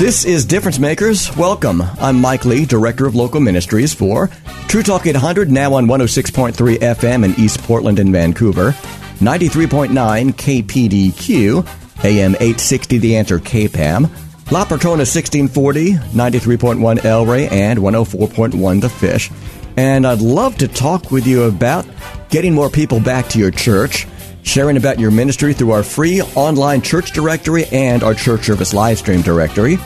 This is Difference Makers. Welcome. I'm Mike Lee, Director of Local Ministries for True Talk 800, now on 106.3 FM in East Portland and Vancouver, 93.9 KPDQ, AM 860 The Answer KPAM, La Patrona 1640, 93.1 El Rey, and 104.1 The Fish. And I'd love to talk with you about getting more people back to your church sharing about your ministry through our free online church directory and our church service live stream directory.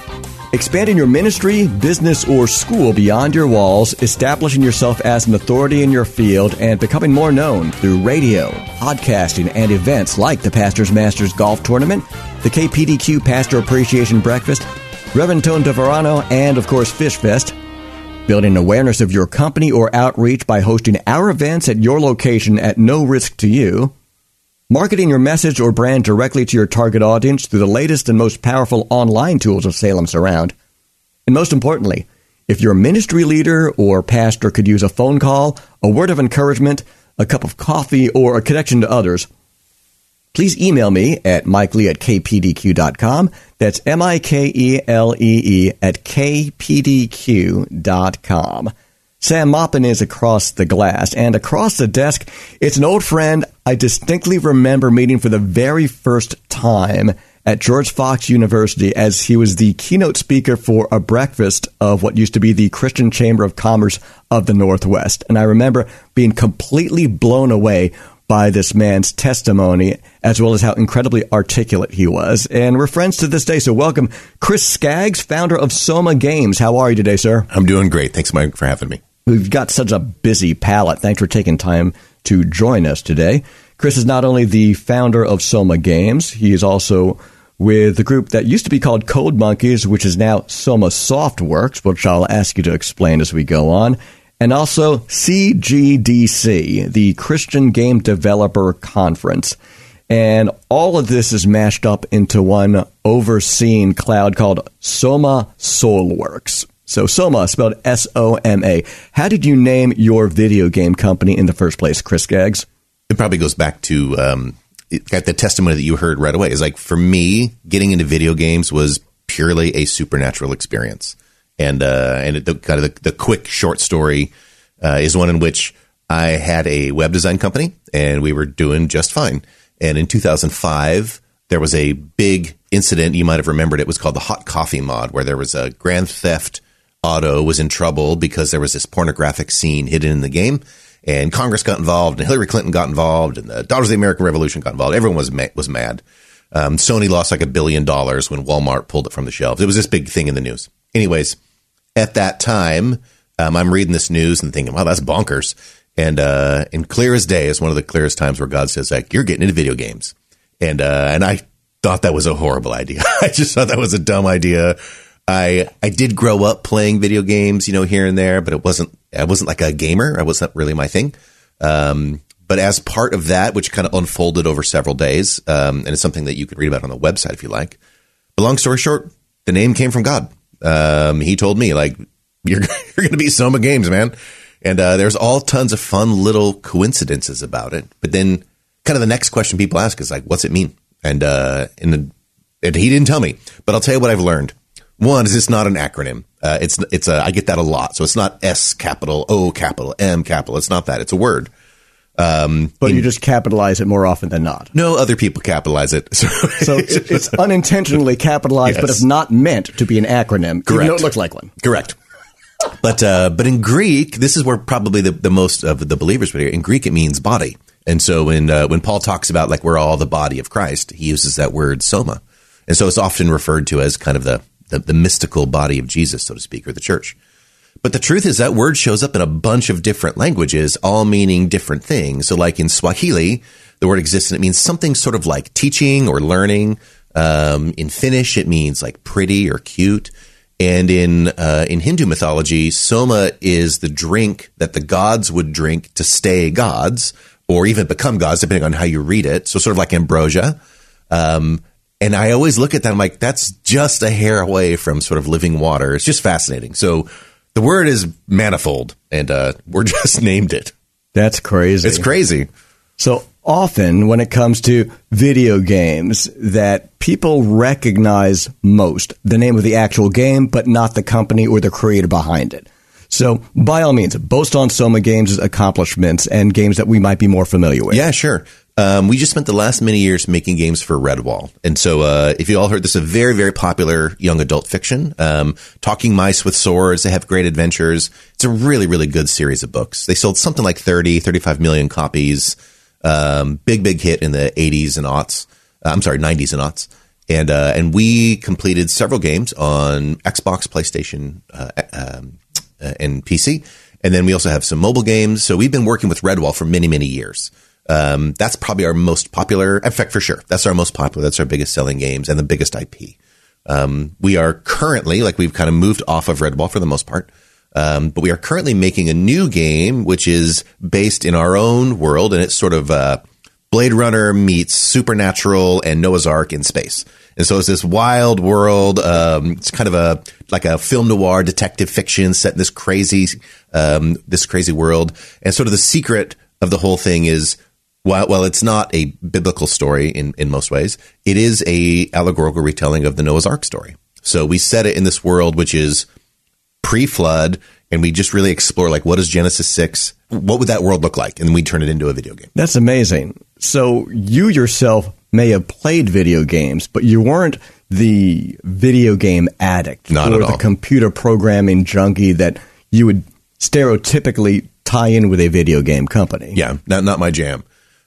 Expanding your ministry, business, or school beyond your walls, establishing yourself as an authority in your field, and becoming more known through radio, podcasting, and events like the Pastors Masters Golf Tournament, the KPDQ Pastor Appreciation Breakfast, Reverend Tone DeVerano, and of course Fish Fest. Building awareness of your company or outreach by hosting our events at your location at no risk to you Marketing your message or brand directly to your target audience through the latest and most powerful online tools of Salem Surround. And most importantly, if your ministry leader or pastor could use a phone call, a word of encouragement, a cup of coffee, or a connection to others, please email me at mikelee at kpdq.com. That's M I K E L E E at kpdq.com. Sam Maupin is across the glass, and across the desk, it's an old friend I distinctly remember meeting for the very first time at George Fox University as he was the keynote speaker for a breakfast of what used to be the Christian Chamber of Commerce of the Northwest. And I remember being completely blown away by this man's testimony, as well as how incredibly articulate he was. And we're friends to this day. So welcome, Chris Skaggs, founder of Soma Games. How are you today, sir? I'm doing great. Thanks, Mike, for having me. We've got such a busy palette. Thanks for taking time to join us today. Chris is not only the founder of Soma Games, he is also with the group that used to be called Code Monkeys, which is now Soma Softworks, which I'll ask you to explain as we go on, and also CGDC, the Christian Game Developer Conference. And all of this is mashed up into one overseen cloud called Soma Soulworks. So Soma, spelled S O M A. How did you name your video game company in the first place, Chris Skaggs? It probably goes back to um, got the testimony that you heard right away. Is like for me, getting into video games was purely a supernatural experience, and uh, and it, the, kind of the, the quick short story uh, is one in which I had a web design company and we were doing just fine. And in 2005, there was a big incident. You might have remembered it was called the hot coffee mod, where there was a grand theft Auto was in trouble because there was this pornographic scene hidden in the game. And Congress got involved, and Hillary Clinton got involved, and the Daughters of the American Revolution got involved. Everyone was ma- was mad. Um, Sony lost like a billion dollars when Walmart pulled it from the shelves. It was this big thing in the news. Anyways, at that time, um, I'm reading this news and thinking, "Wow, that's bonkers." And uh, and clear as day is one of the clearest times where God says, "Like you're getting into video games," and uh, and I thought that was a horrible idea. I just thought that was a dumb idea. I I did grow up playing video games, you know, here and there, but it wasn't I wasn't like a gamer. I wasn't really my thing. Um, but as part of that, which kind of unfolded over several days, um, and it's something that you can read about on the website if you like. But long story short, the name came from God. Um, he told me like you're you're going to be Soma Games, man. And uh, there's all tons of fun little coincidences about it. But then, kind of the next question people ask is like, "What's it mean?" And uh, and, and he didn't tell me, but I'll tell you what I've learned. One is it's not an acronym. Uh, it's it's a I get that a lot. So it's not S capital O capital M capital. It's not that. It's a word. Um, but in, you just capitalize it more often than not. No, other people capitalize it. So, so it's unintentionally capitalized, yes. but it's not meant to be an acronym. Correct. Even it looks like one. Correct. But uh, but in Greek, this is where probably the, the most of the believers would hear. In Greek, it means body, and so when uh, when Paul talks about like we're all the body of Christ, he uses that word soma, and so it's often referred to as kind of the the, the mystical body of Jesus, so to speak, or the church. But the truth is that word shows up in a bunch of different languages, all meaning different things. So like in Swahili, the word exists and it means something sort of like teaching or learning. Um, in Finnish, it means like pretty or cute. And in uh, in Hindu mythology, soma is the drink that the gods would drink to stay gods, or even become gods, depending on how you read it. So sort of like ambrosia. Um, and I always look at that. I'm like, that's just a hair away from sort of living water. It's just fascinating. So the word is manifold, and uh, we're just named it. That's crazy. It's crazy. So often when it comes to video games that people recognize most the name of the actual game, but not the company or the creator behind it. So by all means, boast on Soma Games' accomplishments and games that we might be more familiar with. Yeah, sure. Um, we just spent the last many years making games for Redwall. And so, uh, if you all heard this, is a very, very popular young adult fiction. Um, Talking Mice with Swords. They have great adventures. It's a really, really good series of books. They sold something like 30, 35 million copies. Um, big, big hit in the 80s and aughts. Uh, I'm sorry, 90s and aughts. And, uh, and we completed several games on Xbox, PlayStation, uh, um, uh, and PC. And then we also have some mobile games. So we've been working with Redwall for many, many years. Um, that's probably our most popular. In fact, for sure, that's our most popular. That's our biggest selling games and the biggest IP. Um, we are currently, like, we've kind of moved off of Redwall for the most part. Um, but we are currently making a new game, which is based in our own world, and it's sort of uh, Blade Runner meets Supernatural and Noah's Ark in space. And so it's this wild world. Um, it's kind of a like a film noir detective fiction set in this crazy, um, this crazy world. And sort of the secret of the whole thing is while, while it's not a biblical story in, in most ways, it is a allegorical retelling of the Noah's Ark story. So we set it in this world which is pre-flood, and we just really explore like what is Genesis six? What would that world look like? And we turn it into a video game. That's amazing. So you yourself may have played video games, but you weren't the video game addict Not or the computer programming junkie that you would stereotypically tie in with a video game company. Yeah, not not my jam.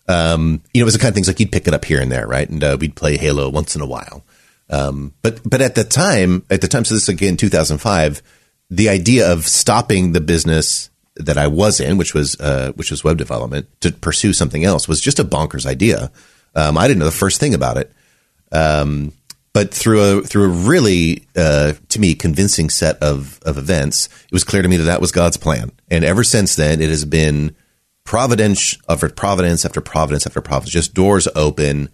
Um, you know, it was the kind of things like you'd pick it up here and there, right? And uh, we'd play Halo once in a while. Um, but but at the time, at the time, so this is again 2005, the idea of stopping the business that I was in, which was uh, which was web development, to pursue something else was just a bonkers idea. Um, I didn't know the first thing about it. Um, but through a through a really uh, to me convincing set of of events, it was clear to me that that was God's plan. And ever since then, it has been providence after providence after providence after providence. Just doors open,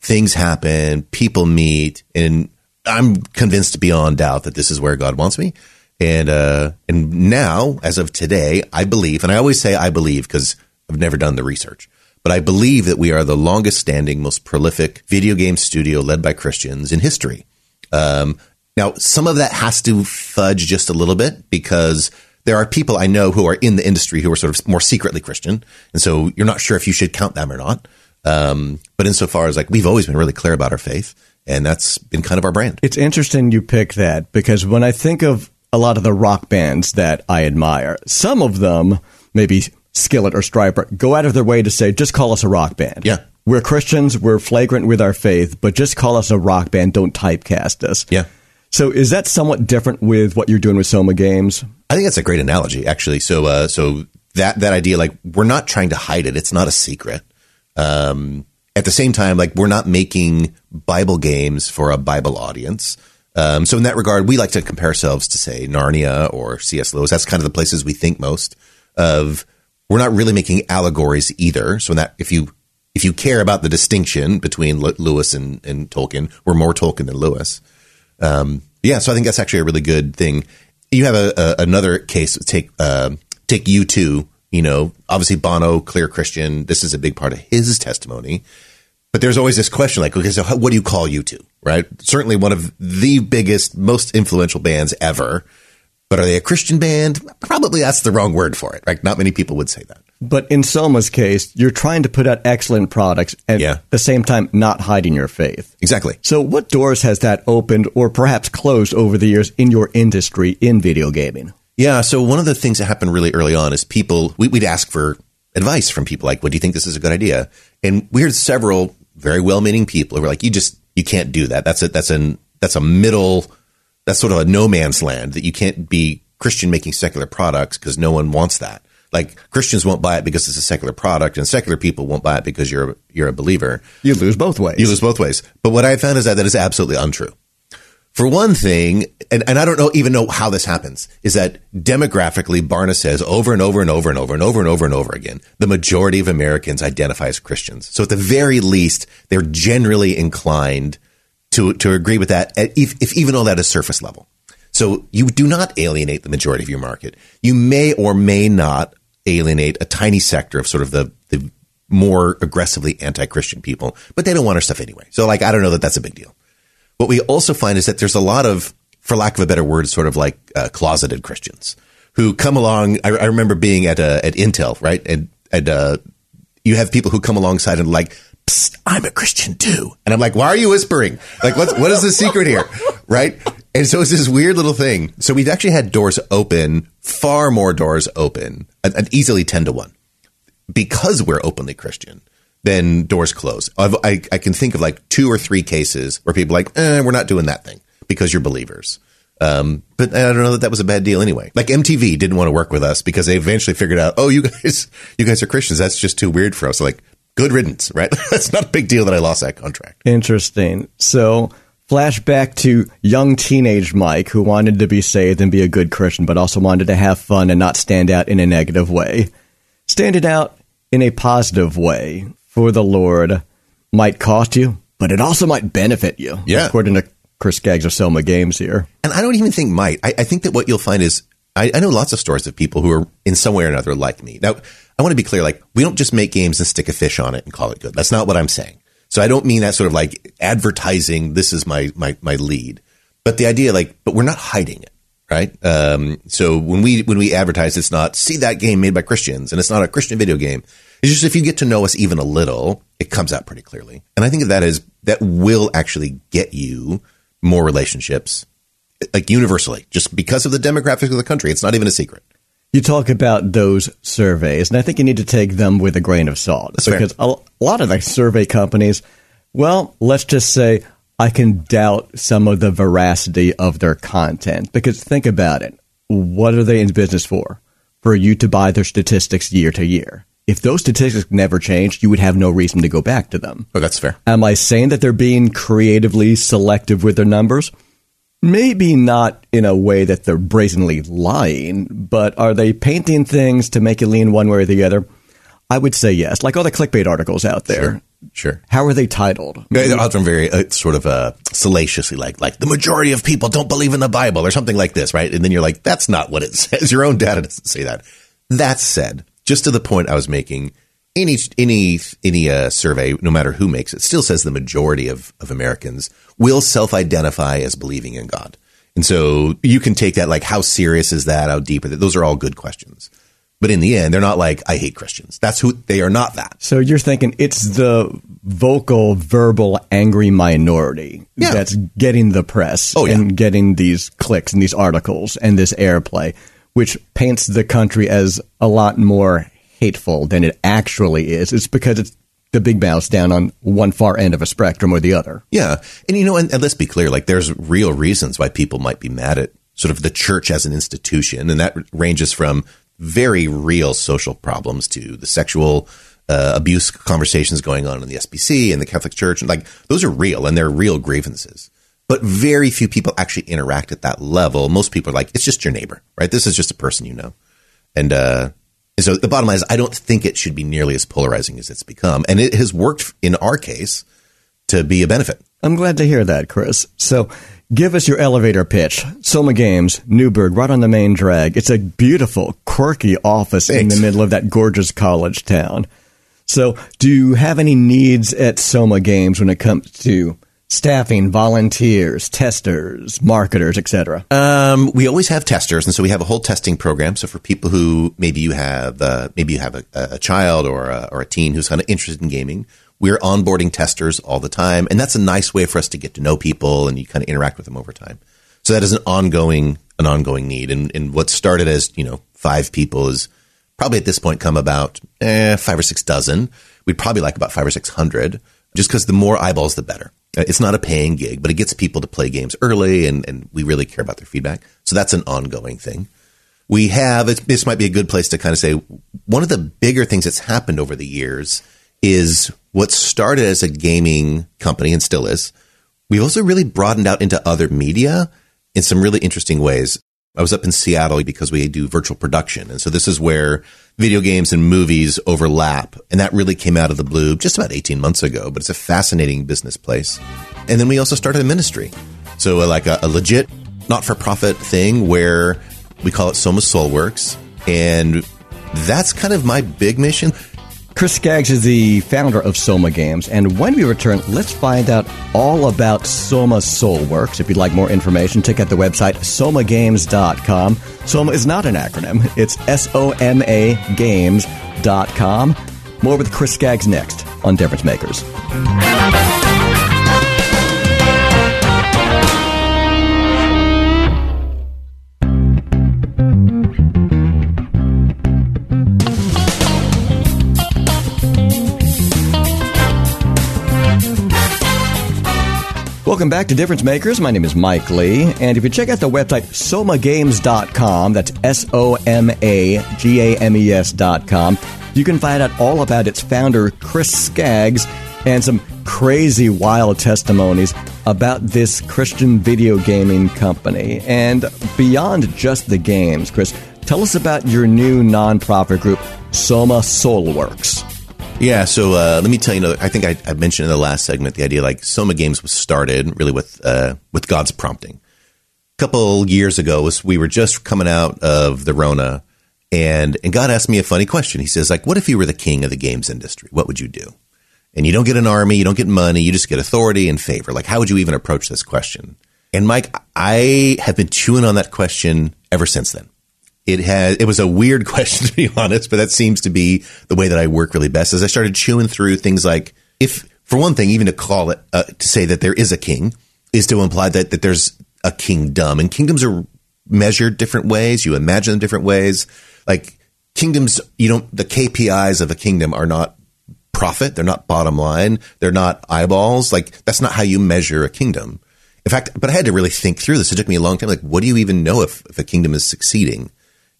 things happen, people meet, and I'm convinced beyond doubt that this is where God wants me. And uh, and now, as of today, I believe, and I always say I believe because I've never done the research, but I believe that we are the longest standing, most prolific video game studio led by Christians in history. Um, now, some of that has to fudge just a little bit because there are people I know who are in the industry who are sort of more secretly Christian. And so you're not sure if you should count them or not. Um, but insofar as like we've always been really clear about our faith, and that's been kind of our brand. It's interesting you pick that because when I think of a lot of the rock bands that I admire, some of them, maybe Skillet or Stryper, go out of their way to say, just call us a rock band. Yeah. We're Christians, we're flagrant with our faith, but just call us a rock band, don't typecast us. Yeah. So is that somewhat different with what you're doing with Soma Games? I think that's a great analogy, actually. So, uh, so that that idea, like, we're not trying to hide it; it's not a secret. Um, at the same time, like, we're not making Bible games for a Bible audience. Um, so, in that regard, we like to compare ourselves to, say, Narnia or C.S. Lewis. That's kind of the places we think most of. We're not really making allegories either. So, in that, if you if you care about the distinction between Lewis and, and Tolkien, we're more Tolkien than Lewis. Um, yeah, so I think that's actually a really good thing. You have a, a another case. Take uh, take U2. You know, obviously Bono, clear Christian. This is a big part of his testimony. But there's always this question, like, okay, so how, what do you call U2? Right? Certainly one of the biggest, most influential bands ever. But are they a Christian band? Probably that's the wrong word for it. Right? Not many people would say that. But in Soma's case, you're trying to put out excellent products and Yeah. at the same time not hiding your faith. Exactly. So what doors has that opened or perhaps closed over the years in your industry in video gaming? Yeah. So one of the things that happened really early on is people, we, we'd ask for advice from people like, what do you think this is a good idea? And we heard several very well-meaning people who were like, you just, you can't do that. That's a, that's an, that's a middle, that's sort of a no man's land that you can't be Christian making secular products because no one wants that. Like Christians won't buy it because it's a secular product, and secular people won't buy it because you're you're a believer. You lose both ways. You lose both ways. But what I found is that that is absolutely untrue. For one thing, and, and I don't know even know how this happens, is that demographically, Barna says over and over and over and over and over and over and over again, the majority of Americans identify as Christians. So at the very least, they're generally inclined to to agree with that, if, if even though that is surface level. So you do not alienate the majority of your market. You may or may not alienate a tiny sector of sort of the the more aggressively anti-Christian people, but they don't want our stuff anyway. So like, I don't know that that's a big deal. What we also find is that there's a lot of, for lack of a better word, sort of like uh, closeted Christians who come along. I, I remember being at uh, at Intel, right, and and uh, you have people who come alongside and like, I'm a Christian too, and I'm like, why are you whispering? Like, what's what is the secret here, right? And so it's this weird little thing. So we've actually had doors open, far more doors open, and easily ten to one, because we're openly Christian then doors close. I I, can think of like two or three cases where people like, eh, we're not doing that thing because you're believers. Um, but I don't know that that was a bad deal anyway. Like MTV didn't want to work with us because they eventually figured out, oh, you guys, you guys are Christians. That's just too weird for us. Like, good riddance, right? That's not a big deal that I lost that contract. Interesting. So flashback to young teenage Mike who wanted to be saved and be a good Christian, but also wanted to have fun and not stand out in a negative way. Standing out in a positive way for the Lord might cost you, but it also might benefit you. Yeah. According to Chris Skaggs of Soma Games here. And I don't even think might. I, I think that what you'll find is I, I, know lots of stories of people who are in some way or another like me. Now, I want to be clear, like, we don't just make games and stick a fish on it and call it good. That's not what I'm saying. So I don't mean that sort of like advertising, this is my my my lead. But the idea, like, but we're not hiding it, right? Um, so when we when we advertise, it's not see that game made by Christians, and it's not a Christian video game. It's just if you get to know us even a little, it comes out pretty clearly. And I think that is that will actually get you more relationships, like universally, just because of the demographics of the country. It's not even a secret. You talk about those surveys, and I think you need to take them with a grain of salt That's because a, a lot of the survey companies, well, let's just say I can doubt some of the veracity of their content because think about it. What are they in business for? For you to buy their statistics year to year if those statistics never changed, you would have no reason to go back to them. Oh, that's fair. Am I saying that they're being creatively selective with their numbers? Maybe not in a way that they're brazenly lying, but are they painting things to make you lean one way or the other? I would say yes. Like all the clickbait articles out there. Sure. Sure. How are they titled? They're often very uh, sort of uh, salaciously, like like the majority of people don't believe in the Bible or something like this, right? And then you're like, that's not what it says. Your own data doesn't say that. That said, just to the point I was making, any any any uh, survey, no matter who makes it, still says the majority of of Americans will self-identify as believing in God. And so you can take that like how serious is that? How deep are that? Those are all good questions. But in the end, they're not like I hate Christians. That's who they are. Not that. So you're thinking it's the vocal, verbal, angry minority yeah. that's getting the press oh, yeah. and getting these clicks and these articles and this airplay which paints the country as a lot more hateful than it actually is. It's because it's the big mouse down on one far end of a spectrum or the other. Yeah. And you know, and, and let's be clear, like there's real reasons why people might be mad at sort of the church as an institution. And that ranges from very real social problems to the sexual uh, abuse conversations going on in the SBC and the Catholic Church. And like those are real and they're real grievances but very few people actually interact at that level. Most people are like, it's just your neighbor, right? This is just a person you know. And, uh, and so the bottom line is, I don't think it should be nearly as polarizing as it's become. And it has worked in our case to be a benefit. I'm glad to hear that, Chris. So give us your elevator pitch. Soma Games, Newberg, right on the main drag. It's a beautiful, quirky office Thanks. in the middle of that gorgeous college town. So do you have any needs at Soma Games when it comes to staffing, volunteers, testers, marketers, etc. Um, we always have testers, and so we have a whole testing program. So for people who maybe you have uh, maybe you have a, a child or a, or a teen who's kind of interested in gaming, we're onboarding testers all the time, and that's a nice way for us to get to know people and you kind of interact with them over time. So that is an ongoing an ongoing need, and, and what started as you know five people is probably at this point come about eh, five or six dozen. We'd probably like about five or six hundred, just because the more eyeballs, the better. Uh, it's not a paying gig, but it gets people to play games early, and, and we really care about their feedback. So that's an ongoing thing. we have, this might be a good place to kind of say one of the bigger things that's happened over the years is what started as a gaming company and still is. We've also really broadened out into other media in some really interesting ways. I was up in Seattle because we do virtual production. And so this is where video games and movies overlap. And that really came out of the blue just about 18 months ago, but it's a fascinating business place. And then we also started a ministry. So uh, like a, a legit not for profit thing where we call it Soma Soulworks. And that's kind of my big mission. Chris Skaggs is the founder of Soma Games, and when we return, let's find out all about Soma Soulworks. If you'd like more information, check out the website somagames.com. Soma is not an acronym, it's S O M A Games.com. More with Chris Skaggs next on Difference Makers. Welcome back to Difference Makers. My name is Mike Lee. And if you check out the website somagames.com, that's S O M A G A M E S.com, you can find out all about its founder, Chris Skaggs, and some crazy wild testimonies about this Christian video gaming company. And beyond just the games, Chris, tell us about your new nonprofit group, Soma Soulworks. Yeah, so uh, let me tell you. I think I, I, mentioned in the last segment the idea like Soma Games was started really with uh, with God's prompting. A couple years ago, was we were just coming out of the Rona, and and God asked me a funny question. He says like, "What if you were the king of the games industry? What would you do?" And you don't get an army, you don't get money, you just get authority and favor. Like, how would you even approach this question? And Mike, I have been chewing on that question ever since then it has it was a weird question to be honest, but that seems to be the way that I work really best. As I started chewing through things like if for one thing, even to call it uh, to say that there is a king is to imply that that there's a kingdom, and kingdoms are measured different ways. You imagine them different ways. Like kingdoms, you don't the KPIs of a kingdom are not profit. They're not bottom line. They're not eyeballs. Like that's not how you measure a kingdom. In fact, but I had to really think through this. It took me a long time. Like, what do you even know if, if a kingdom is succeeding?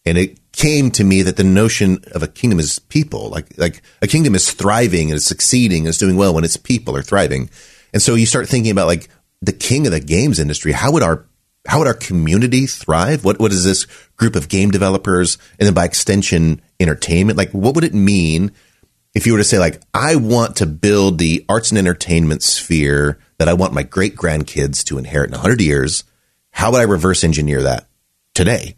And it came to me that the notion of a kingdom is people. Like like a kingdom is thriving and is succeeding and is doing well when its people are thriving. And so you start thinking about like the king of the games industry. How would our how would our community thrive? What what is this group of game developers and then by extension entertainment? Like what would it mean if you were to say like I want to build the arts and entertainment sphere that I want my great grandkids to inherit in 100 years? How would I reverse engineer that today?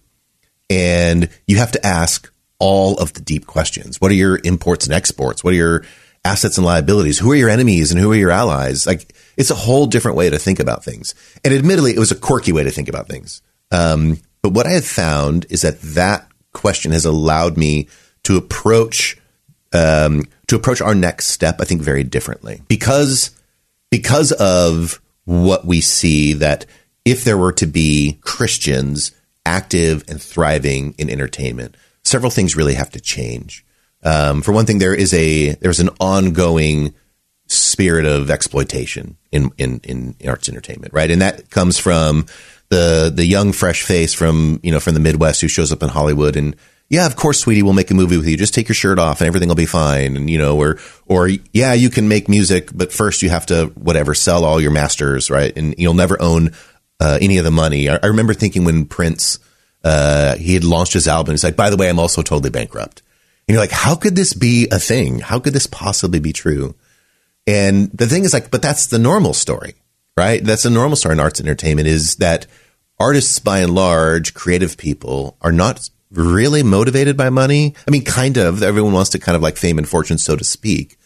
And you have to ask all of the deep questions. What are your imports and exports? What are your assets and liabilities? Who are your enemies and who are your allies? Like it's a whole different way to think about things. And admittedly, it was a quirky way to think about things. Um, but what I have found is that that question has allowed me to approach um, to approach our next step. I think very differently because because of what we see that if there were to be Christians active and thriving in entertainment, several things really have to change. Um, for one thing, there is a there's an ongoing spirit of exploitation in, in in arts entertainment, right? And that comes from the the young fresh face from you know from the Midwest who shows up in Hollywood and yeah, of course, sweetie, we'll make a movie with you. Just take your shirt off and everything will be fine. And you know, or or yeah, you can make music, but first you have to whatever sell all your masters, right? And you'll never own uh, any of the money. I, I remember thinking when Prince uh, he had launched his album, he's like, by the way, I'm also totally bankrupt. And you're like, how could this be a thing? How could this possibly be true? And the thing is like, but that's the normal story, right? That's the normal story in arts and entertainment is that artists by and large, creative people are not really motivated by money. I mean, kind of. Everyone wants to kind of like fame and fortune, so to speak.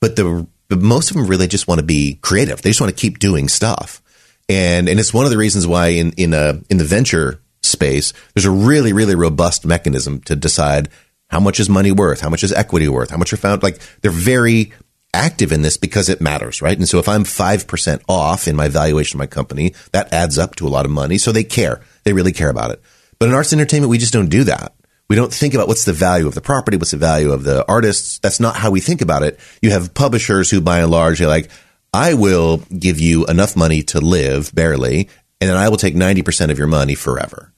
But the but most of them really just want to be creative. They just want to keep doing stuff and and it's one of the reasons why in in a in the venture space there's a really really robust mechanism to decide how much is money worth, how much is equity worth, how much are found like they're very active in this because it matters, right? And so if I'm 5% off in my valuation of my company, that adds up to a lot of money. So they care. They really care about it. But in arts and entertainment, we just don't do that. We don't think about what's the value of the property, what's the value of the artists. That's not how we think about it. You have publishers who by and large are like, I will give you enough money to live barely, and then I will take 90% of your money forever.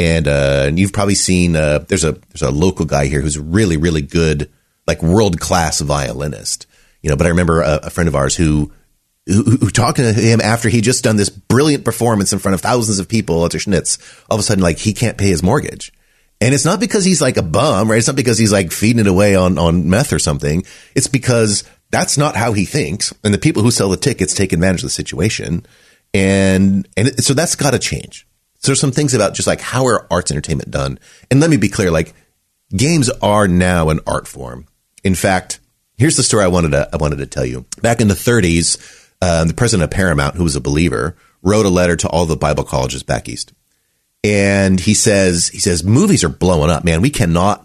and uh, you've probably seen uh, there's a there's a local guy here who's really really good, like world class violinist. You know, but I remember a, a friend of ours who who, who talking to him after he just done this brilliant performance in front of thousands of people at the Schnitz, all of a sudden like he can't pay his mortgage. And it's not because he's like a bum, right? It's not because he's like feeding it away on, on meth or something. It's because that's not how he thinks. And the people who sell the tickets take advantage of the situation. And, and so that's got to change. So there's some things about just like how are arts entertainment done? And let me be clear, like games are now an art form. In fact, here's the story I wanted to, I wanted to tell you. Back in the 30s, um, the president of Paramount, who was a believer, wrote a letter to all the Bible colleges back east. And he says, he says, movies are blowing up, man. We cannot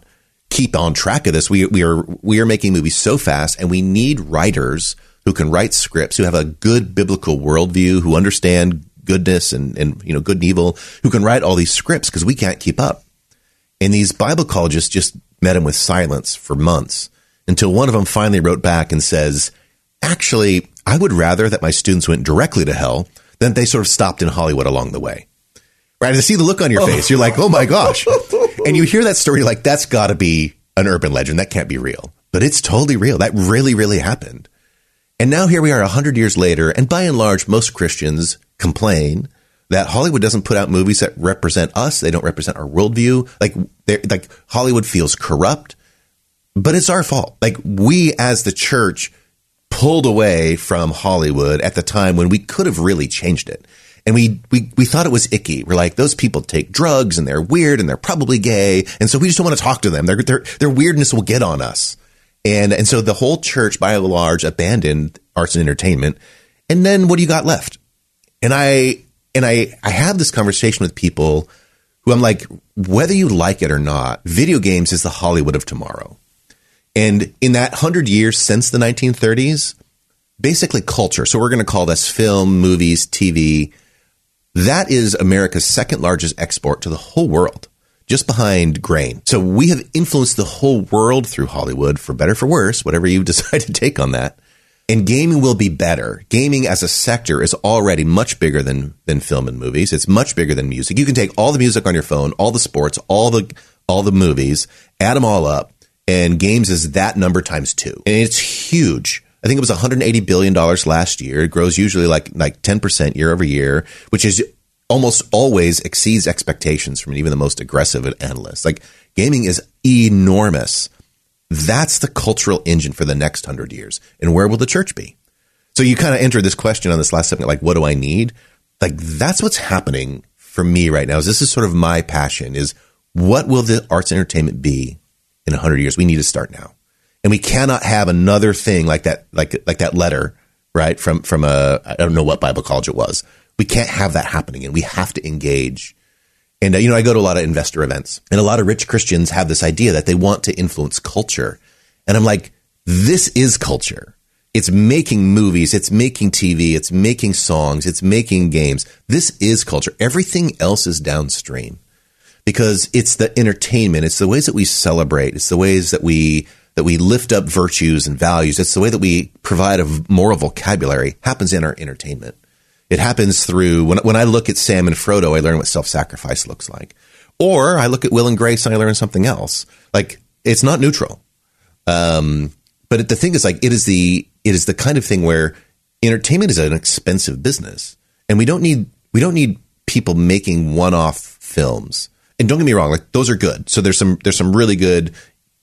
keep on track of this. We, we are, we are making movies so fast and we need writers who can write scripts, who have a good biblical worldview, who understand goodness and, and, you know, good and evil, who can write all these scripts because we can't keep up. And these Bible colleges just met him with silence for months until one of them finally wrote back and says, actually, I would rather that my students went directly to hell than they sort of stopped in Hollywood along the way. Right. To see the look on your oh. face, you're like, oh my gosh. And you hear that story, like, that's got to be an urban legend. That can't be real. But it's totally real. That really, really happened. And now here we are 100 years later. And by and large, most Christians complain that Hollywood doesn't put out movies that represent us. They don't represent our worldview. Like, like Hollywood feels corrupt, but it's our fault. Like we as the church pulled away from Hollywood at the time when we could have really changed it. And we, we, we thought it was icky. We're like, those people take drugs and they're weird and they're probably gay. And so we just don't want to talk to them. Their, their, their weirdness will get on us. And, and so the whole church by and large abandoned arts and entertainment. And then what do you got left? And I, and I, I have this conversation with people who I'm like, whether you like it or not, video games is the Hollywood of tomorrow. And in that hundred years since the 1930s, basically culture. So we're going to call this film, movies, TV. That is America's second largest export to the whole world, just behind grain. So we have influenced the whole world through Hollywood, for better, for worse, whatever you decide to take on that. And gaming will be better. Gaming as a sector is already much bigger than, than film and movies. It's much bigger than music. You can take all the music on your phone, all the sports, all the, all the movies, add them all up, and games is that number times two. And it's huge. I think it was 180 billion dollars last year. It grows usually like like 10% year over year, which is almost always exceeds expectations from even the most aggressive analysts. Like gaming is enormous. That's the cultural engine for the next 100 years. And where will the church be? So you kind of enter this question on this last segment like what do I need? Like that's what's happening for me right now. Is this is sort of my passion is what will the arts entertainment be in 100 years. We need to start now. And we cannot have another thing like that, like, like that letter, right? From, from a, I don't know what Bible college it was. We can't have that happening and we have to engage. And, uh, you know, I go to a lot of investor events and a lot of rich Christians have this idea that they want to influence culture. And I'm like, this is culture. It's making movies. It's making TV. It's making songs. It's making games. This is culture. Everything else is downstream because it's the entertainment, it's the ways that we celebrate, it's the ways that we that we lift up virtues and values. It's the way that we provide a moral vocabulary happens in our entertainment. It happens through when when I look at Sam and Frodo, I learn what self-sacrifice looks like. Or I look at Will and Grace and I learn something else. Like it's not neutral. Um, but the thing is like it is the it is the kind of thing where entertainment is an expensive business and we don't need we don't need people making one-off films and don't get me wrong, like those are good. So there's some there's some really good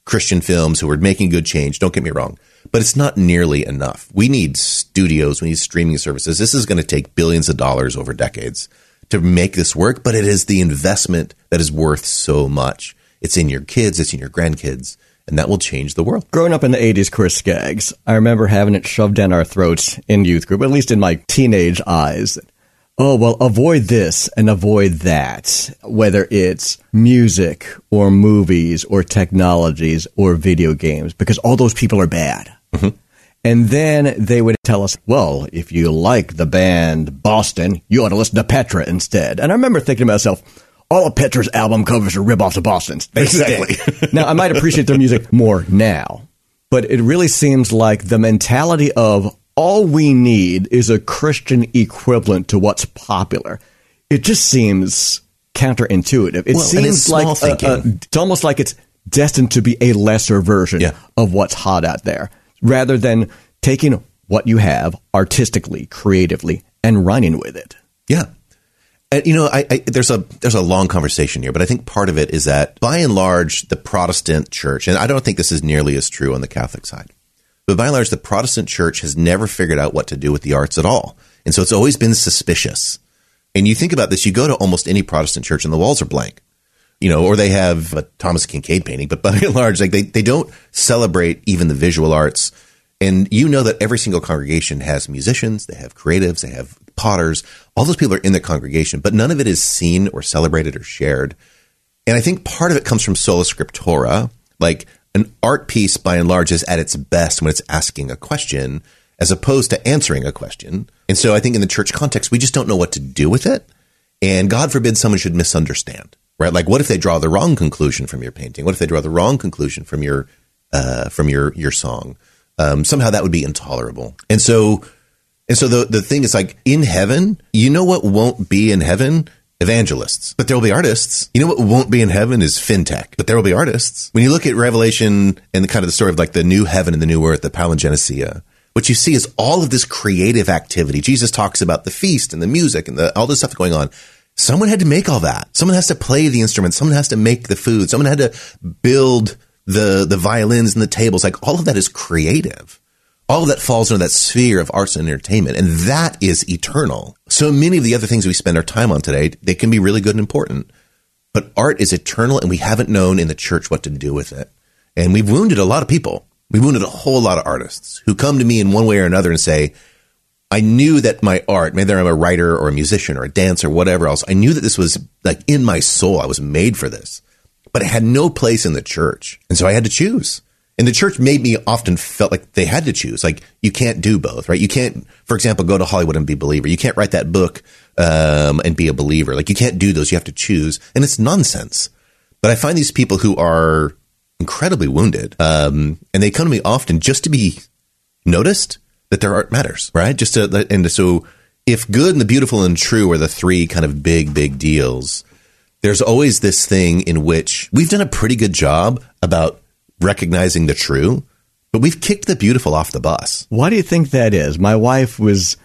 Christian films who are making good change. Don't get me wrong, but it's not nearly enough. We need studios, we need streaming services. This is going to take billions of dollars over decades to make this work, but it is the investment that is worth so much. It's in your kids, it's in your grandkids, and that will change the world. Growing up in the 80s, Chris Skaggs, I remember having it shoved down our throats in youth group, at least in my teenage eyes oh, well, avoid this and avoid that, whether it's music or movies or technologies or video games, because all those people are bad. Mm-hmm. And then they would tell us, well, if you like the band Boston, you ought to listen to Petra instead. And I remember thinking to myself, all of Petra's album covers are rip-offs of Boston's. Exactly. now, I might appreciate their music more now, but it really seems like the mentality of all we need is a Christian equivalent to what's popular. It just seems counterintuitive. It Well, seems like uh, uh, a- a- it's almost like it's destined to be a lesser version Yeah. of what's hot out there, rather than taking what you have artistically, creatively, and running with it. Yeah. And, you know, I, I, there's a there's a long conversation here, but I think part of it is that by and large, the Protestant church, and I don't think this is nearly as true on the Catholic side, but by and large, the Protestant church has never figured out what to do with the arts at all, and so it's always been suspicious. And you think about this, you go to almost any Protestant church, and the walls are blank, you know, or they have a Thomas Kinkade painting, but by and large, like they they don't celebrate even the visual arts. And you know that every single congregation has musicians, they have creatives, they have potters. All those people are in the congregation, but none of it is seen or celebrated or shared. And I think part of it comes from sola scriptura. Like an art piece, by and large, is at its best when it's asking a question as opposed to answering a question. And so I think in the church context, we just don't know what to do with it. And God forbid someone should misunderstand, right? Like, what if they draw the wrong conclusion from your painting? What if they draw the wrong conclusion from your uh, from your your song? Um, somehow that would be intolerable. And so, and so the the thing is like in heaven, you know what won't be in heaven? Evangelists, but there will be artists. You know what won't be in heaven is fintech, but there will be artists. When you look at Revelation and the kind of the story of like the new heaven and the new earth, the palingenesia, what you see is all of this creative activity. Jesus talks about the feast and the music and the, all this stuff going on. Someone had to make all that. Someone has to play the instruments. Someone has to make the food. Someone had to build the the violins and the tables. Like all of that is creative. All of that falls under that sphere of arts and entertainment, and that is eternal. So many of the other things we spend our time on today, they can be really good and important, but art is eternal, and we haven't known in the church what to do with it. And we've wounded a lot of people. We wounded a whole lot of artists who come to me in one way or another and say, I knew that my art, whether I'm a writer or a musician or a dancer or whatever else, I knew that this was like in my soul. I was made for this, but it had no place in the church. And so I had to choose. And the church made me often felt like they had to choose. Like you can't do both, right? You can't, for example, go to Hollywood and be a believer. You can't write that book um, and be a believer. Like you can't do those. You have to choose, and it's nonsense. But I find these people who are incredibly wounded, um, and they come to me often just to be noticed that their art matters, right? Just to, and so if good and the beautiful and true are the three kind of big, big deals, there's always this thing in which we've done a pretty good job about recognizing the true, but we've kicked the beautiful off the bus. Why do you think that is? My wife was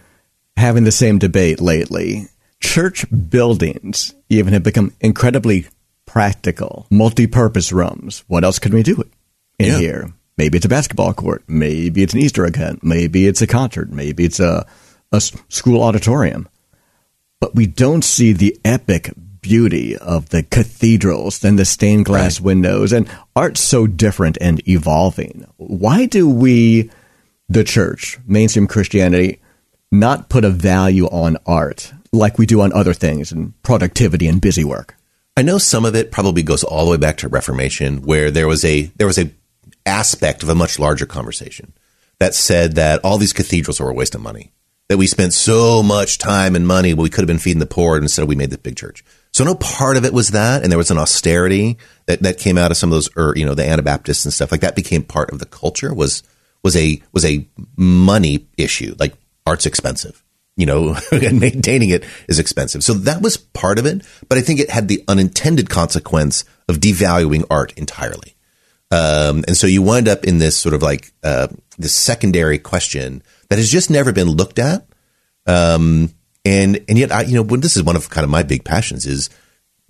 having the same debate lately. Church buildings even have become incredibly practical, multi-purpose rooms. What else can we do in Yeah. here? Maybe it's a basketball court. Maybe it's an Easter egg hunt. Maybe it's a concert. Maybe it's a, a school auditorium. But we don't see the epic beauty of the cathedrals and the stained glass windows and art's so different and evolving. Why do we, the church, mainstream Christianity, not put a value on art like we do on other things and productivity and busy work? I know some of it probably goes all the way back to Reformation, where there was a there was a aspect of a much larger conversation that said that all these cathedrals were a waste of money. That we spent so much time and money, we could have been feeding the poor and instead we made this big church. So no part of it was that, and there was an austerity that, that came out of some of those, or you know, the Anabaptists and stuff like that became part of the culture. Was was a was a money issue. Like art's expensive, you know, and maintaining it is expensive. So that was part of it, but I think it had the unintended consequence of devaluing art entirely. Um, and so you wind up in this sort of like uh, this secondary question that has just never been looked at. Um, and and yet, I you know, when this is one of kind of my big passions is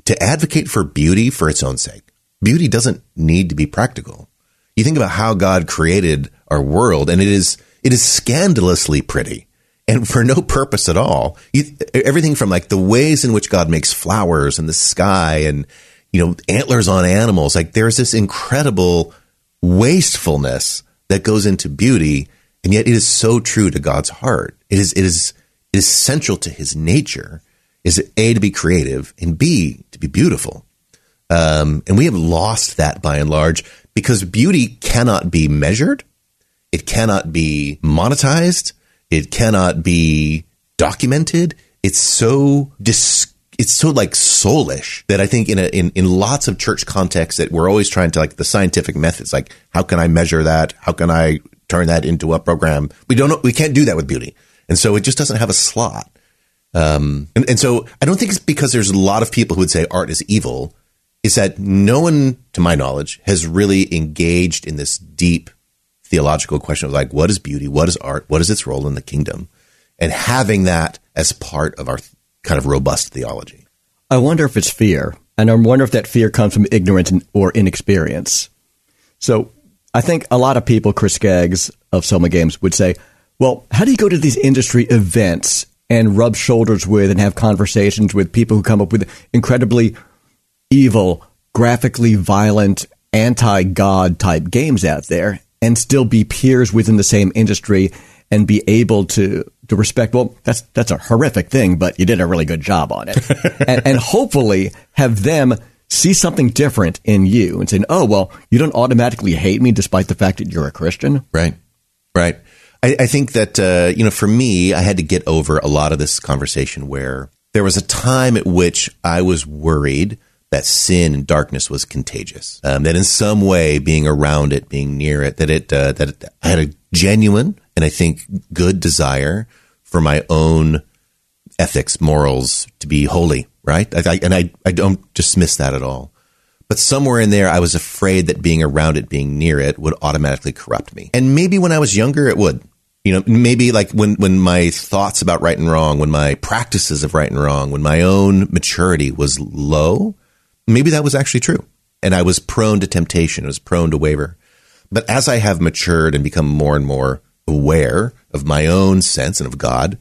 to advocate for beauty for its own sake. Beauty doesn't need to be practical. You think about how God created our world, and it is it is scandalously pretty, and for no purpose at all. You, everything from like the ways in which God makes flowers and the sky, and you know antlers on animals. Like there's this incredible wastefulness that goes into beauty, and yet it is so true to God's heart. It is it is is central to His nature. Is a to be creative and b to be beautiful. Um, and we have lost that by and large because beauty cannot be measured. It cannot be monetized. It cannot be documented. It's so dis- it's so like soulish that I think in a, in in lots of church contexts that we're always trying to like the scientific methods like how can I measure that? How can I turn that into a program? We don't know, we can't do that with beauty. And so it just doesn't have a slot. Um, and, and so I don't think it's because there's a lot of people who would say art is evil. Is that no one, to my knowledge, has really engaged in this deep theological question of like, what is beauty? What is art? What is its role in the kingdom? And having that as part of our kind of robust theology. I wonder if it's fear. And I wonder if that fear comes from ignorance or inexperience. So I think a lot of people, Chris Skaggs of Soma Games, would say, well, how do you go to these industry events and rub shoulders with and have conversations with people who come up with incredibly evil, graphically violent, anti God type games out there and still be peers within the same industry and be able to to respect well that's that's a horrific thing but you did a really good job on it. And, and hopefully have them see something different in you and saying oh well you don't automatically hate me despite the fact that you're a christian. Right. Right I, I think that uh, you know, for me, I had to get over a lot of this conversation where there was a time at which I was worried that sin and darkness was contagious. Um, that in some way, being around it, being near it, that it uh, that it, I had a genuine and I think good desire for my own ethics, morals to be holy. Right, I, I, and I I don't dismiss that at all. But somewhere in there, I was afraid that being around it, being near it, would automatically corrupt me. And maybe when I was younger, it would you know, maybe like when, when my thoughts about right and wrong, when my practices of right and wrong, when my own maturity was low, maybe that was actually true. And I was prone to temptation. I was prone to waver. But as I have matured and become more and more aware of my own sense and of God,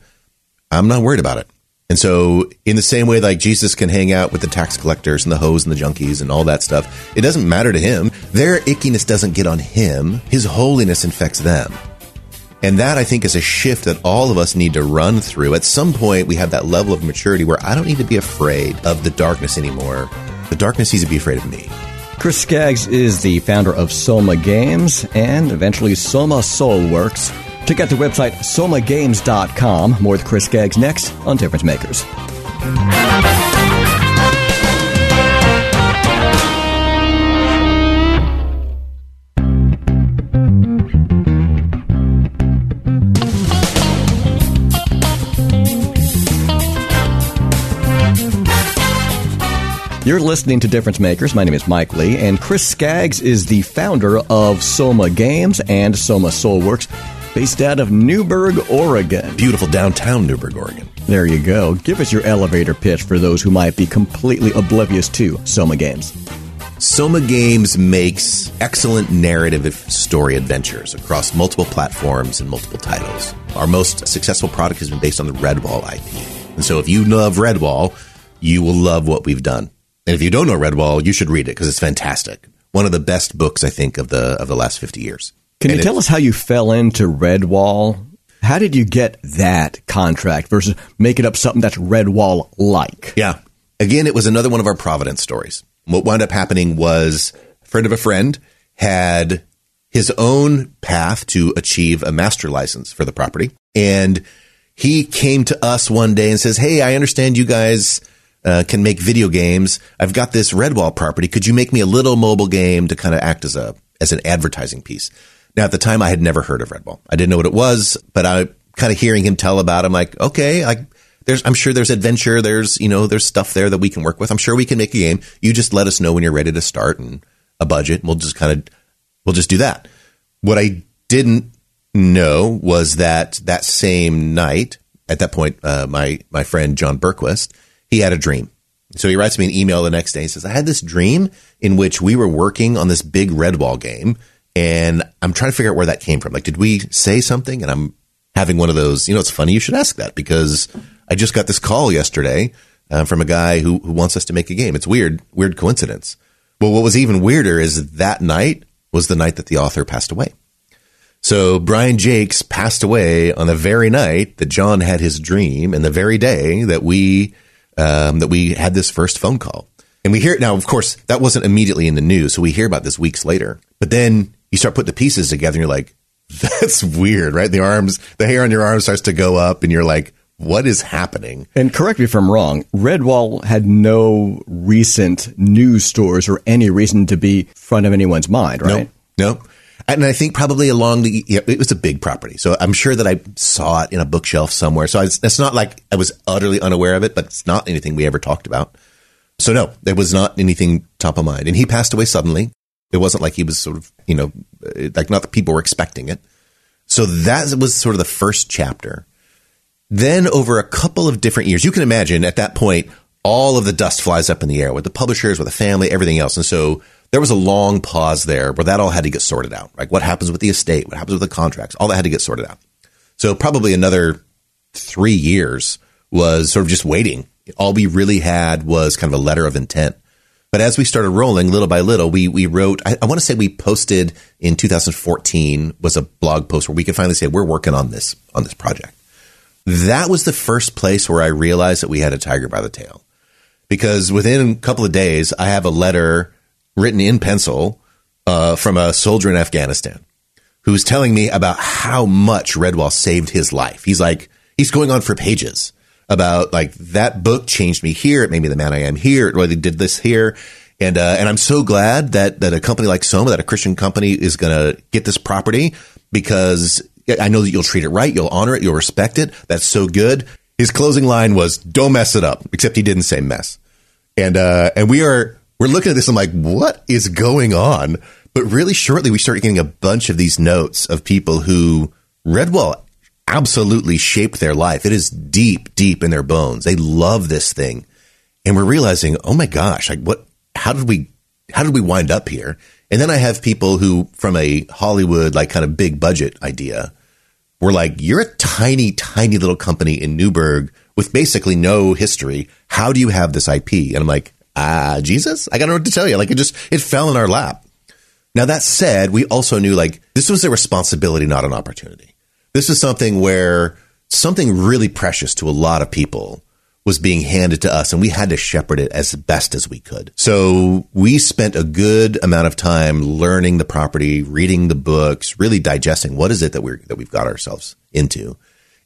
I'm not worried about it. And so, in the same way, like Jesus can hang out with the tax collectors and the hoes and the junkies and all that stuff, it doesn't matter to him. Their ickiness doesn't get on him. His holiness infects them. And that I think is a shift that all of us need to run through. At some point, we have that level of maturity where I don't need to be afraid of the darkness anymore. The darkness needs to be afraid of me. Chris Skaggs is the founder of Soma Games and eventually Soma Soulworks. Check out the website somagames.com. More with Chris Skaggs next on Difference Makers. You're listening to Difference Makers. My name is Mike Lee, and Chris Skaggs is the founder of Soma Games and Soma Soulworks, based out of Newberg, Oregon. Beautiful downtown Newberg, Oregon. There you go. Give us your elevator pitch for those who might be completely oblivious to Soma Games. Soma Games makes excellent narrative story adventures across multiple platforms and multiple titles. Our most successful product has been based on the Redwall IP. And so if you love Redwall, you will love what we've done. And if you don't know Redwall, you should read it because it's fantastic. One of the best books I think of the of the last 50 years. Can and you tell us how you fell into Redwall? How did you get that contract versus making up something that's Redwall like? Yeah. Again, it was another one of our Providence stories. What wound up happening was a friend of a friend had his own path to achieve a master license for the property. And he came to us one day and says, Hey, I understand you guys uh, can make video games. I've got this Redwall property. Could you make me a little mobile game to kind of act as a as an advertising piece? Now, at the time, I had never heard of Redwall. I didn't know what it was, but I kind of hearing him tell about. It, I'm like, okay, I, there's, I'm sure there's adventure. There's, you know, there's stuff there that we can work with. I'm sure we can make a game. You just let us know when you're ready to start and a budget. And we'll just kind of, we'll just do that. What I didn't know was that that same night, at that point, uh, my my friend John Berquist he had a dream. So he writes me an email the next day. He says, I had this dream in which we were working on this big Redwall game. And I'm trying to figure out where that came from. Like, did we say something? And I'm having one of those, you know, it's funny. You should ask that because I just got this call yesterday uh, from a guy who, who wants us to make a game. It's weird, weird coincidence. Well, what was even weirder is that night was the night that the author passed away. So Brian Jacques passed away on the very night that John had his dream and the very day that we um, that we had this first phone call. And we hear it now, of course, that wasn't immediately in the news. So we hear about this weeks later. But then you start putting the pieces together and you're like, that's weird, right? The arms, the hair on your arm starts to go up and you're like, what is happening? And correct me if I'm wrong, Redwall had no recent news stories or any reason to be front of anyone's mind, right? No, no. And I think probably along the, yeah, it was a big property. So I'm sure that I saw it in a bookshelf somewhere. So it's, it's not like I was utterly unaware of it, but it's not anything we ever talked about. So no, there was not anything top of mind. And he passed away suddenly. It wasn't like he was sort of, you know, uh, like not that people were expecting it. So that was sort of the first chapter. Then over a couple of different years, you can imagine at that point, all of the dust flies up in the air with the publishers, with the family, everything else. And so there was a long pause there where that all had to get sorted out. Like what happens with the estate? What happens with the contracts? All that had to get sorted out. So probably another three years was sort of just waiting. All we really had was kind of a letter of intent. But as we started rolling little by little, we, we wrote, I, I want to say we posted in 2014 was a blog post where we could finally say, we're working on this, on this project. That was the first place where I realized that we had a tiger by the tail because within a couple of days, I have a letter written in pencil uh, from a soldier in Afghanistan who's telling me about how much Redwall saved his life. He's like, he's going on for pages about like that book changed me here. It made me the man I am here. It really did this here. And, uh, and I'm so glad that, that a company like Soma, that a Christian company is going to get this property because I know that you'll treat it right. You'll honor it. You'll respect it. That's so good. His closing line was, don't mess it up, except he didn't say mess. And, uh, and we are, we're looking at this. I'm like, what is going on? But really shortly, we started getting a bunch of these notes of people who Redwall absolutely shaped their life. It is deep, deep in their bones. They love this thing. And we're realizing, oh my gosh, like what, how did we, how did we wind up here? And then I have people who, from a Hollywood, like kind of big budget idea, were like, you're a tiny, tiny little company in Newberg with basically no history. How do you have this IP? And I'm like, ah, Jesus, I got to know what to tell you. Like it just, it fell in our lap. Now that said, we also knew like this was a responsibility, not an opportunity. This is something where something really precious to a lot of people was being handed to us and we had to shepherd it as best as we could. So we spent a good amount of time learning the property, reading the books, really digesting what is it that we're, that we've got ourselves into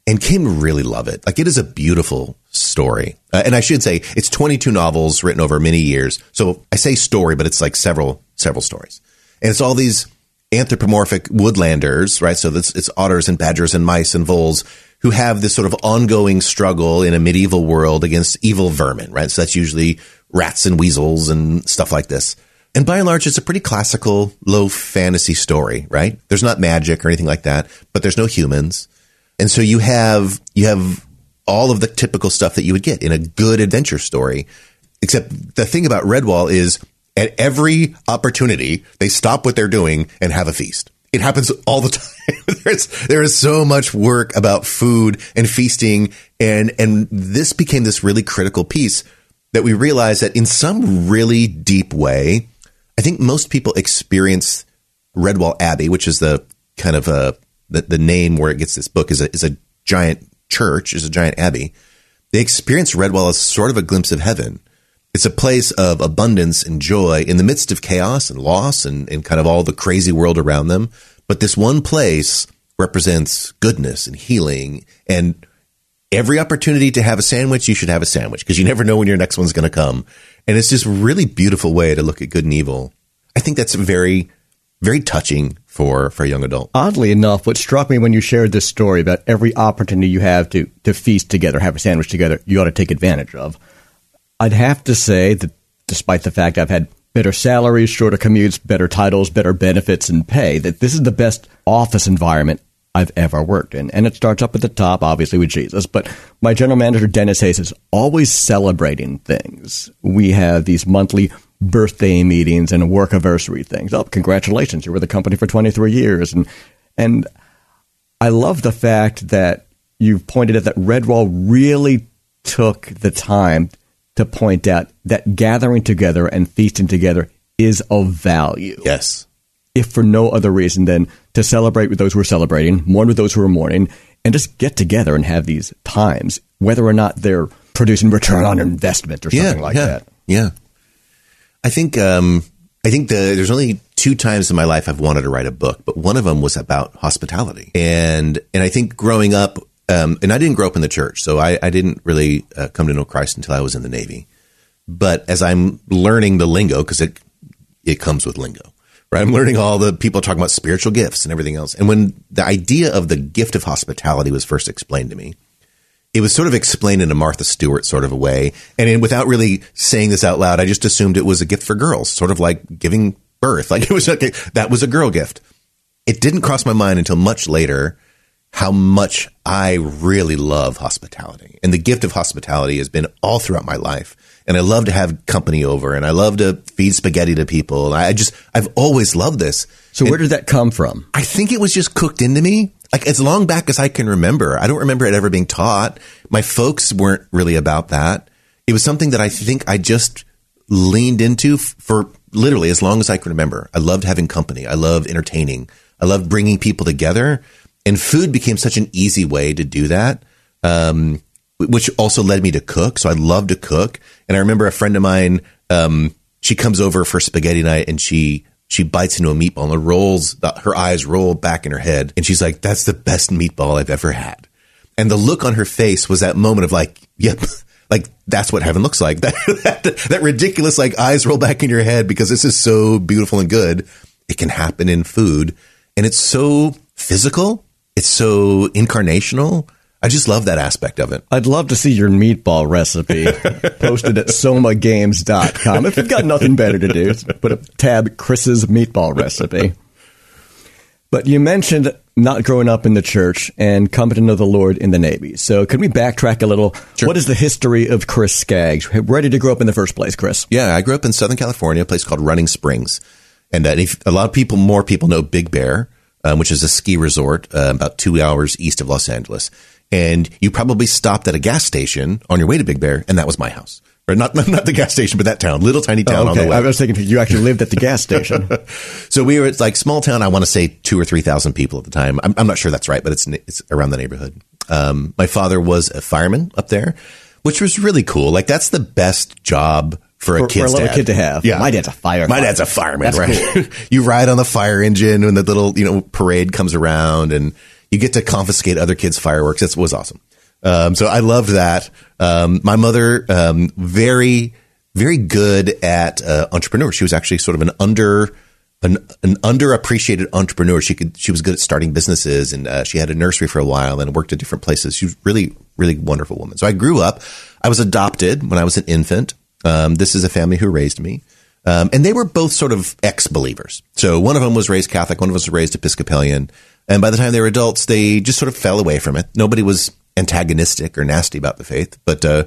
and came to really love it. Like it is a beautiful story. Uh, and I should say it's 22 novels written over many years. So I say story, but it's like several, several stories. And it's all these anthropomorphic woodlanders, right? So it's, it's otters and badgers and mice and voles who have this sort of ongoing struggle in a medieval world against evil vermin, right? So that's usually rats and weasels and stuff like this. And by and large, it's a pretty classical, low fantasy story, right? There's not magic or anything like that, but there's no humans. And so you have, you have all of the typical stuff that you would get in a good adventure story. Except the thing about Redwall is at every opportunity, they stop what they're doing and have a feast. It happens all the time. There's there is so much work about food and feasting, and and this became this really critical piece that we realized that in some really deep way, I think most people experience Redwall Abbey, which is the kind of a the, the name where it gets this book is a is a giant church, is a giant abbey. They experience Redwall as sort of a glimpse of heaven. It's a place of abundance and joy in the midst of chaos and loss and, and kind of all the crazy world around them. But this one place represents goodness and healing and every opportunity to have a sandwich, you should have a sandwich because you never know when your next one's going to come. And it's just a really beautiful way to look at good and evil. I think that's very, very touching for, for a young adult. Oddly enough, what struck me when you shared this story about every opportunity you have to, to feast together, have a sandwich together, you ought to take advantage of I'd have to say that despite the fact I've had better salaries, shorter commutes, better titles, better benefits and pay, that this is the best office environment I've ever worked in. And it starts up at the top, obviously, with Jesus. But my general manager, Dennis Hayes, is always celebrating things. We have these monthly birthday meetings and work anniversary things. Oh, congratulations, you were the company for 23 years. And, and I love the fact that you've pointed out that Redwall really took the time – to point out that gathering together and feasting together is of value. Yes. If for no other reason than to celebrate with those who are celebrating, mourn with those who are mourning, and just get together and have these times, whether or not they're producing return on investment or something yeah, like yeah, that. Yeah. I think um, I think the, there's only two times in my life I've wanted to write a book, but one of them was about hospitality. And and I think growing up, um, and I didn't grow up in the church, so I, I didn't really uh, come to know Christ until I was in the Navy. But as I'm learning the lingo, because it it comes with lingo, Right? I'm learning all the people talking about spiritual gifts and everything else. And when the idea of the gift of hospitality was first explained to me, it was sort of explained in a Martha Stewart sort of a way. And in, without really saying this out loud, I just assumed it was a gift for girls, sort of like giving birth. Like it was like, that was a girl gift. It didn't cross my mind until much later how much I really love hospitality. And the gift of hospitality has been all throughout my life. And I love to have company over and I love to feed spaghetti to people. I just, I've always loved this. So And where did that come from? I think it was just cooked into me. Like as long back as I can remember. I don't remember it ever being taught. My folks weren't really about that. It was something that I think I just leaned into for literally as long as I can remember. I loved having company. I loved entertaining. I loved bringing people together. And food became such an easy way to do that. Um, which also led me to cook. So I love to cook. And I remember a friend of mine, um, she comes over for spaghetti night and she, she bites into a meatball and rolls, her eyes roll back in her head. And she's like, that's the best meatball I've ever had. And the look on her face was that moment of like, yep, like that's what heaven looks like. That, that, that ridiculous, like eyes roll back in your head because this is so beautiful and good. It can happen in food and it's so physical. It's so incarnational. I just love that aspect of it. I'd love to see your meatball recipe posted at somagames.com. If you've got nothing better to do, put a tab Chris's meatball recipe. But you mentioned not growing up in the church and coming to know the Lord in the Navy. So can we backtrack a little? Sure. What is the history of Chris Skaggs? Where did you grow up in the first place, Chris? Yeah, I grew up in Southern California, a place called Running Springs, and uh, if, a lot of people, more people know Big Bear, um, which is a ski resort uh, about two hours east of Los Angeles. And you probably stopped at a gas station on your way to Big Bear, and that was my house. Or not, not the gas station, but that town, little tiny town on the way. I was thinking you actually lived at the gas station. So we were, it's like small town. I want to say two or 3,000 people at the time. I'm, I'm not sure that's right, but it's, it's around the neighborhood. Um, my father was a fireman up there, which was really cool. Like that's the best job for a For- a little dad. kid to have. Yeah. My dad's a firefighter. My dad's a fireman, That's right? you ride on the fire engine when the little, you know, parade comes around and you get to confiscate other kids' fireworks. It was awesome. Um, so I loved that. Um, my mother, um, very, very good at uh, entrepreneur. She was actually sort of an under, an, an underappreciated entrepreneur. She could, she was good at starting businesses, and uh, she had a nursery for a while and worked at different places. She was really, really wonderful woman. So I grew up. I was adopted when I was an infant. Um, this is a family who raised me. Um, and they were both sort of ex believers. So one of them was raised Catholic, one of us was raised Episcopalian. And by the time they were adults, they just sort of fell away from it. Nobody was antagonistic or nasty about the faith. But uh,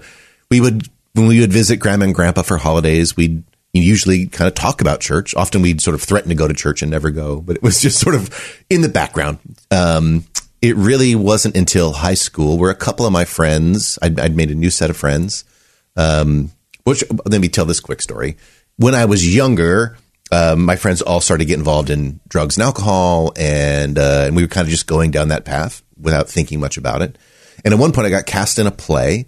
we would, when we would visit grandma and grandpa for holidays, we'd usually kind of talk about church. Often we'd sort of threaten to go to church and never go, but it was just sort of in the background. Um, it really wasn't until high school where a couple of my friends, I'd, I'd made a new set of friends. Um, which let me tell this quick story. When I was younger, um, my friends all started to get involved in drugs and alcohol, and uh, and we were kind of just going down that path without thinking much about it. And at one point, I got cast in a play,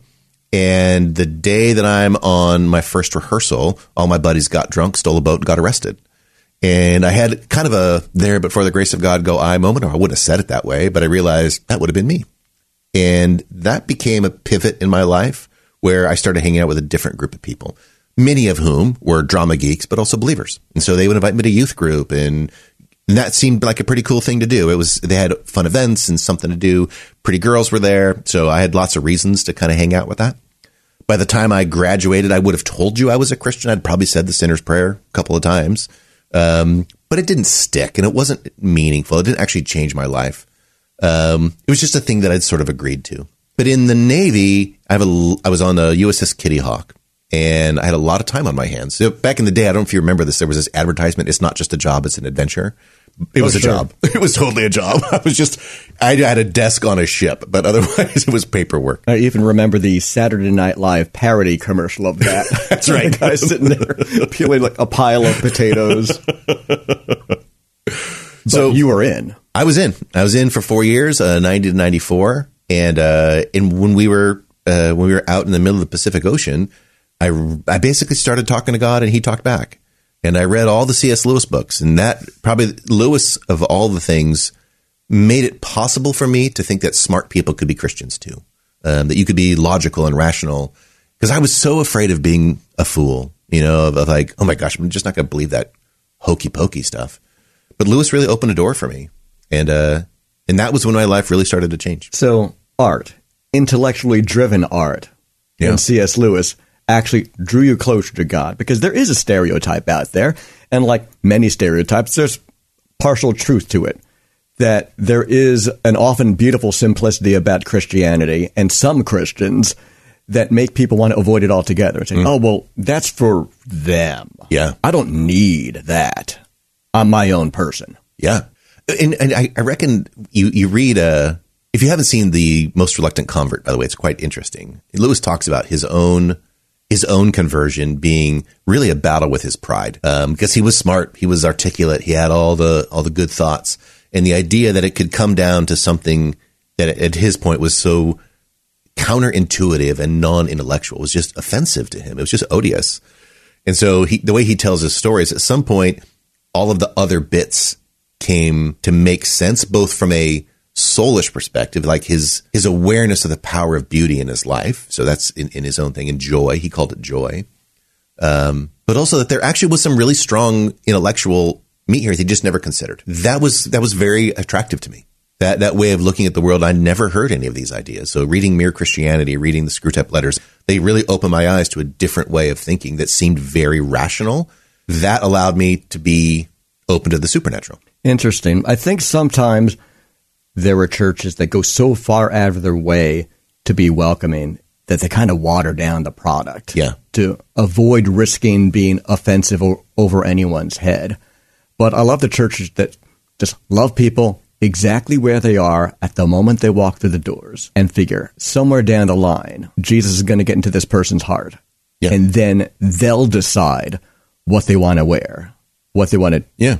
and the day that I'm on my first rehearsal, all my buddies got drunk, stole a boat, and got arrested. And I had kind of a there, but for the grace of God, go I moment, or I wouldn't have said it that way, but I realized that would have been me. And that became a pivot in my life where I started hanging out with a different group of people, many of whom were drama geeks, but also believers. And so they would invite me to youth group and and that seemed like a pretty cool thing to do. It was, they had fun events and something to do. Pretty girls were there. So I had lots of reasons to kind of hang out with that. By the time I graduated, I would have told you I was a Christian. I'd probably said the sinner's prayer a couple of times. Um, but it didn't stick and it wasn't meaningful. It didn't actually change my life. Um, it was just a thing that I'd sort of agreed to. But in the Navy, I have a, I was on the USS Kitty Hawk and I had a lot of time on my hands. So back in the day, I don't know if you remember this, there was this advertisement. It's not just a job, it's an adventure. It was a sure. job. It was totally a job. I was just, I had a desk on a ship, but otherwise it was paperwork. I even remember the Saturday Night Live parody commercial of that. That's right. guy sitting there peeling like a pile of potatoes. So you were in. I was in. I was in for four years, uh, ninety to ninety four, and uh, and when we were uh, when we were out in the middle of the Pacific Ocean, I I basically started talking to God, and He talked back, and I read all the C.S. Lewis books, and that probably Lewis of all the things made it possible for me to think that smart people could be Christians too, um, that you could be logical and rational, because I was so afraid of being a fool, you know, of, of like, oh my gosh, I'm just not going to believe that hokey pokey stuff. but Lewis really opened a door for me, and uh, and that was when my life really started to change. So, art, intellectually driven art, Yeah. and C.S. Lewis actually drew you closer to God because there is a stereotype out there, and like many stereotypes, there's partial truth to it. That there is an often beautiful simplicity about Christianity, and some Christians that make people want to avoid it altogether and say, "Oh, well, that's for them. Yeah. I don't need that. I'm my own person." Yeah, and and I, I reckon you you read uh if you haven't seen the most reluctant convert by the way it's quite interesting. Lewis talks about his own his own conversion being really a battle with his pride um, because he was smart, he was articulate, he had all the all the good thoughts, and the idea that it could come down to something that at his point was so counterintuitive and non-intellectual was just offensive to him. It was just odious. And so he, the way he tells his story is at some point, all of the other bits came to make sense, both from a soulish perspective, like his, his awareness of the power of beauty in his life. So that's in, in his own thing and joy. He called it joy. Um, but also that there actually was some really strong intellectual meat here that he just never considered. That was, that was very attractive to me. That, that way of looking at the world, I never heard any of these ideas. So reading Mere Christianity, reading the Screwtape letters, they really opened my eyes to a different way of thinking that seemed very rational. That allowed me to be open to the supernatural. Interesting. I think sometimes there are churches that go so far out of their way to be welcoming that they kind of water down the product. Yeah. To avoid risking being offensive o- over anyone's head. But I love the churches that just love people exactly where they are at the moment they walk through the doors and figure somewhere down the line, Jesus is going to get into this person's heart. Yeah. And then they'll decide what they want to wear, what they want to Yeah.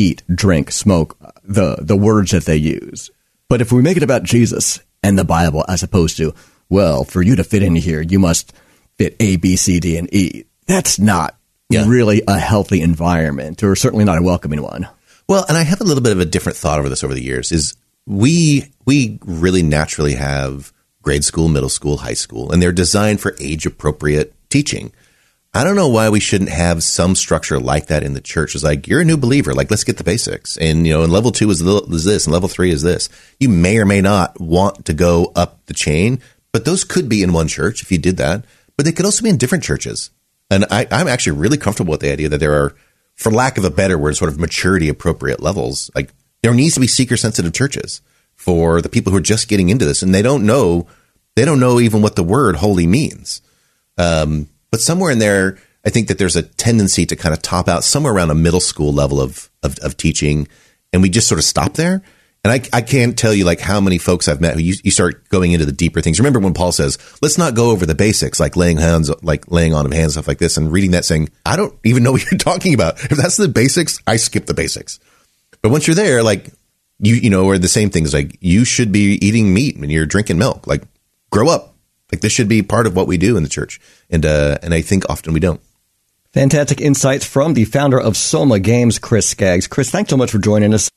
Eat, drink, smoke, uh, the the words that they use. But if we make it about Jesus and the Bible as opposed to, well, for you to fit in here, you must fit A, B, C, D, and E. That's not Yeah. really a healthy environment, or certainly not a welcoming one. Well, and I have a little bit of a different thought over this over the years. Is we we really naturally have grade school, middle school, high school, and they're designed for age appropriate teaching. I don't know why we shouldn't have some structure like that in the church. It's like you're a new believer, like let's get the basics, and you know, and level two is, is this, and level three is this. You may or may not want to go up the chain, but those could be in one church if you did that. But they could also be in different churches. And I, I'm actually really comfortable with the idea that there are, for lack of a better word, sort of maturity appropriate levels. Like there needs to be seeker sensitive churches for the people who are just getting into this and they don't know, they don't know even what the word holy means. Um, but somewhere in there, I think that there's a tendency to kind of top out somewhere around a middle school level of, of, of teaching. And we just sort of stop there. And I, I can't tell you like how many folks I've met who you, you start going into the deeper things. Remember when Paul says, let's not go over the basics, like laying hands, like laying on of hands, stuff like this, and reading that saying, I don't even know what you're talking about. If that's the basics, I skip the basics. But once you're there, like you, you know, or the same things like you should be eating meat and you're drinking milk. Like grow up. Like this should be part of what we do in the church. And, uh, and I think often we don't. Fantastic insights from the founder of Soma Games, Chris Skaggs. Chris, thanks so much for joining us.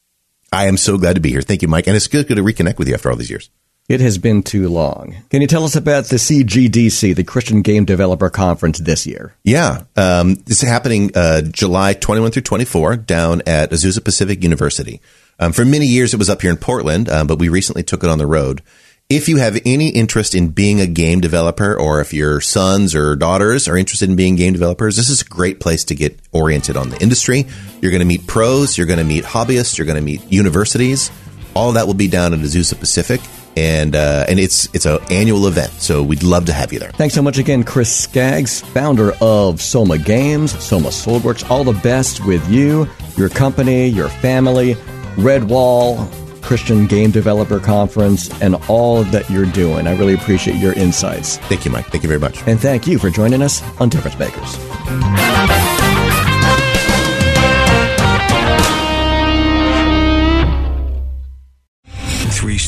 I am so glad to be here. Thank you, Mike. And it's good, to reconnect with you after all these years. It has been too long. Can you tell us about the CGDC, the Christian Game Developer Conference this year? Yeah. Um, this is happening uh, July 21 through 24 down at Azusa Pacific University. Um, for many years, it was up here in Portland, um, but we recently took it on the road. If you have any interest in being a game developer, or if your sons or daughters are interested in being game developers, this is a great place to get oriented on the industry. You're going to meet pros, you're going to meet hobbyists, you're going to meet universities. All that will be down at Azusa Pacific, and uh, and it's it's an annual event. So we'd love to have you there. Thanks so much again, Chris Skaggs, founder of Soma Games, Soma Soulworks. All the best with you, your company, your family, Redwall Christian Game Developer Conference, and all that you're doing. I really appreciate your insights. Thank you, Mike. Thank you very much. And thank you for joining us on Difference Makers.